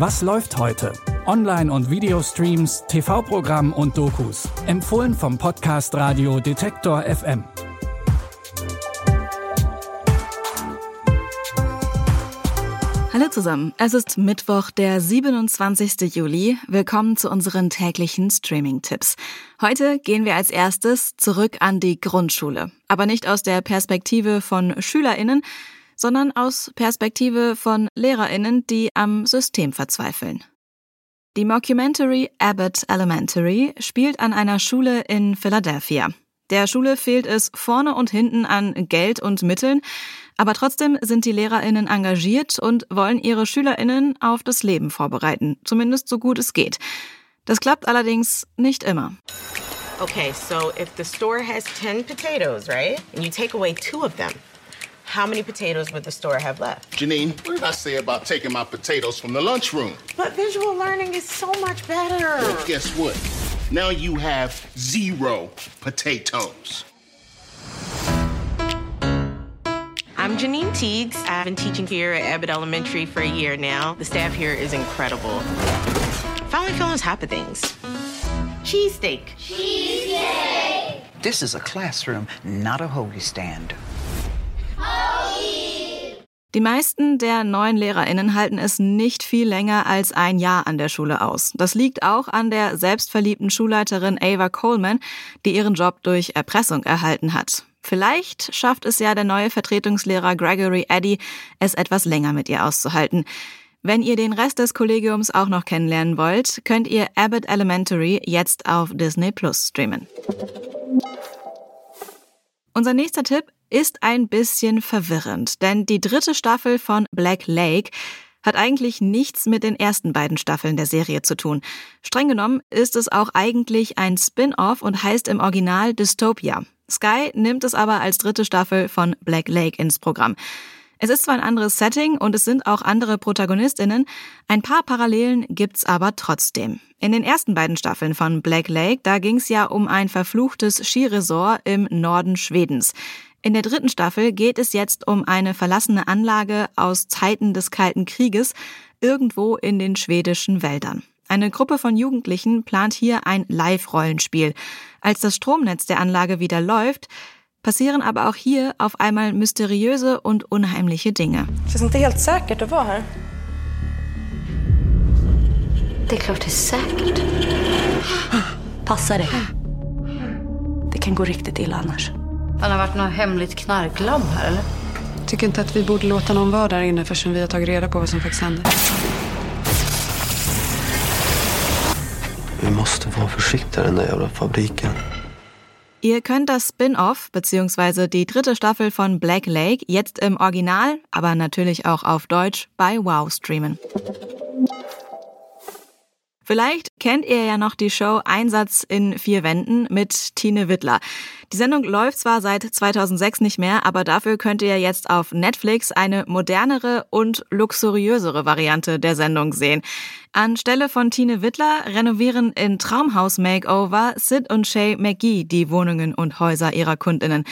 Was läuft heute? Online- und Videostreams, TV-Programm und Dokus. Empfohlen vom Podcast Radio Detektor FM. Hallo zusammen, es ist Mittwoch, der 27. Juli. Willkommen zu unseren täglichen Streaming-Tipps. Heute gehen wir als erstes zurück an die Grundschule. Aber nicht aus der Perspektive von SchülerInnen, sondern aus Perspektive von LehrerInnen, die am System verzweifeln. Die Mockumentary Abbott Elementary spielt an einer Schule in Philadelphia. Der Schule fehlt es vorne und hinten an Geld und Mitteln, aber trotzdem sind die Lehrerinnen engagiert und wollen ihre Schülerinnen auf das Leben vorbereiten, zumindest so gut es geht. Das klappt allerdings nicht immer. Okay, so if the store has 10 potatoes, right? And you take away two of them, how many potatoes would the store have left? Janine, what did I say about taking my potatoes from the lunchroom? But visual learning is so much better. Well, guess what? Now you have zero potatoes. I'm Janine Teagues. I've been teaching here at Abbott Elementary for a year now. The staff here is incredible. Finally feeling on top of things. Cheesesteak. Cheesesteak. This is a classroom, not a holy stand. Die meisten der neuen LehrerInnen halten es nicht viel länger als ein Jahr an der Schule aus. Das liegt auch an der selbstverliebten Schulleiterin Ava Coleman, die ihren Job durch Erpressung erhalten hat. Vielleicht schafft es ja der neue Vertretungslehrer Gregory Eddy, es etwas länger mit ihr auszuhalten. Wenn ihr den Rest des Kollegiums auch noch kennenlernen wollt, könnt ihr Abbott Elementary jetzt auf Disney Plus streamen. Unser nächster Tipp ist ein bisschen verwirrend, denn die dritte Staffel von Black Lake hat eigentlich nichts mit den ersten beiden Staffeln der Serie zu tun. Streng genommen ist es auch eigentlich ein Spin-off und heißt im Original Dystopia. Sky nimmt es aber als dritte Staffel von Black Lake ins Programm. Es ist zwar ein anderes Setting und es sind auch andere Protagonistinnen, ein paar Parallelen gibt's aber trotzdem. In den ersten beiden Staffeln von Black Lake, da ging's ja um ein verfluchtes Skiresort im Norden Schwedens. In der dritten Staffel geht es jetzt um eine verlassene Anlage aus Zeiten des Kalten Krieges irgendwo in den schwedischen Wäldern. Eine Gruppe von Jugendlichen plant hier ein Live-Rollenspiel. Als das Stromnetz der Anlage wieder läuft, passieren aber auch hier auf einmal mysteriöse und unheimliche Dinge. Känns inte helt säkert att vara här. Det är klart det är säkert. Passa dig. Det kan gå riktigt illa annars. Han har varit något hemligt knarklabb här eller? Tycker inte att vi borde låta någon vara där inne förrän vi har tagit reda på vad som faktiskt hände. Vi måste vara försiktiga i den där jävla fabriken. Ihr könnt das Spin-off bzw. die dritte Staffel von Black Lake jetzt im Original, aber natürlich auch auf Deutsch bei Wow streamen. Vielleicht kennt ihr ja noch die Show Einsatz in vier Wänden mit Tine Wittler. Die Sendung läuft zwar seit 2006 nicht mehr, aber dafür könnt ihr jetzt auf Netflix eine modernere und luxuriösere Variante der Sendung sehen. Anstelle von Tine Wittler renovieren in Traumhaus Makeover Sid und Shay McGee die Wohnungen und Häuser ihrer Kundinnen.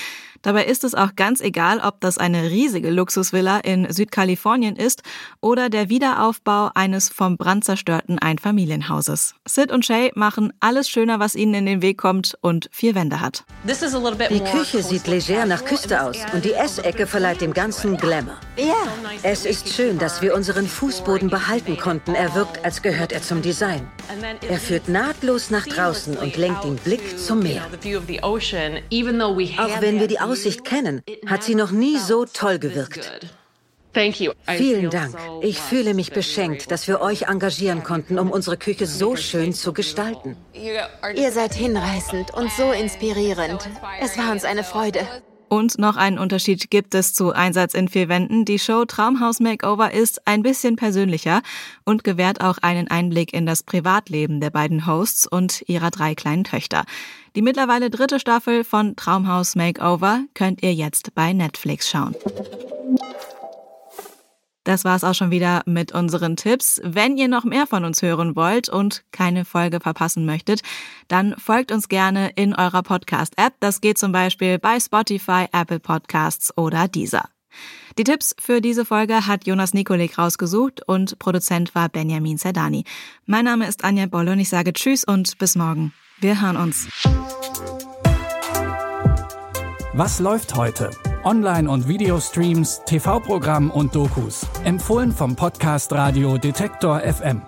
Dabei ist es auch ganz egal, ob das eine riesige Luxusvilla in Südkalifornien ist oder der Wiederaufbau eines vom Brand zerstörten Einfamilienhauses. Sid und Shay machen alles schöner, was ihnen in den Weg kommt und vier Wände hat. Die Küche sieht leger nach Küste aus und die Essecke verleiht dem Ganzen Glamour. Ja. Es ist schön, dass wir unseren Fußboden behalten konnten. Er wirkt, als gehört er zum Design. Er führt nahtlos nach draußen und lenkt den Blick zum Meer. Auch wenn wir die Aussicht kennen, hat sie noch nie so toll gewirkt. Vielen Dank. Ich fühle mich beschenkt, dass wir euch engagieren konnten, um unsere Küche so schön zu gestalten. Ihr seid hinreißend und so inspirierend. Es war uns eine Freude. Und noch einen Unterschied gibt es zu Einsatz in vier Wänden. Die Show Traumhaus Makeover ist ein bisschen persönlicher und gewährt auch einen Einblick in das Privatleben der beiden Hosts und ihrer drei kleinen Töchter. Die mittlerweile dritte Staffel von Traumhaus Makeover könnt ihr jetzt bei Netflix schauen. Das war's auch schon wieder mit unseren Tipps. Wenn ihr noch mehr von uns hören wollt und keine Folge verpassen möchtet, dann folgt uns gerne in eurer Podcast-App. Das geht zum Beispiel bei Spotify, Apple Podcasts oder dieser. Die Tipps für diese Folge hat Jonas Nikolik rausgesucht und Produzent war Benjamin Zerdani. Mein Name ist Anja Bolle und ich sage Tschüss und bis morgen. Wir hören uns. Was läuft heute? Online- und Videostreams, TV-Programm und Dokus. Empfohlen vom Podcast Radio Detektor FM.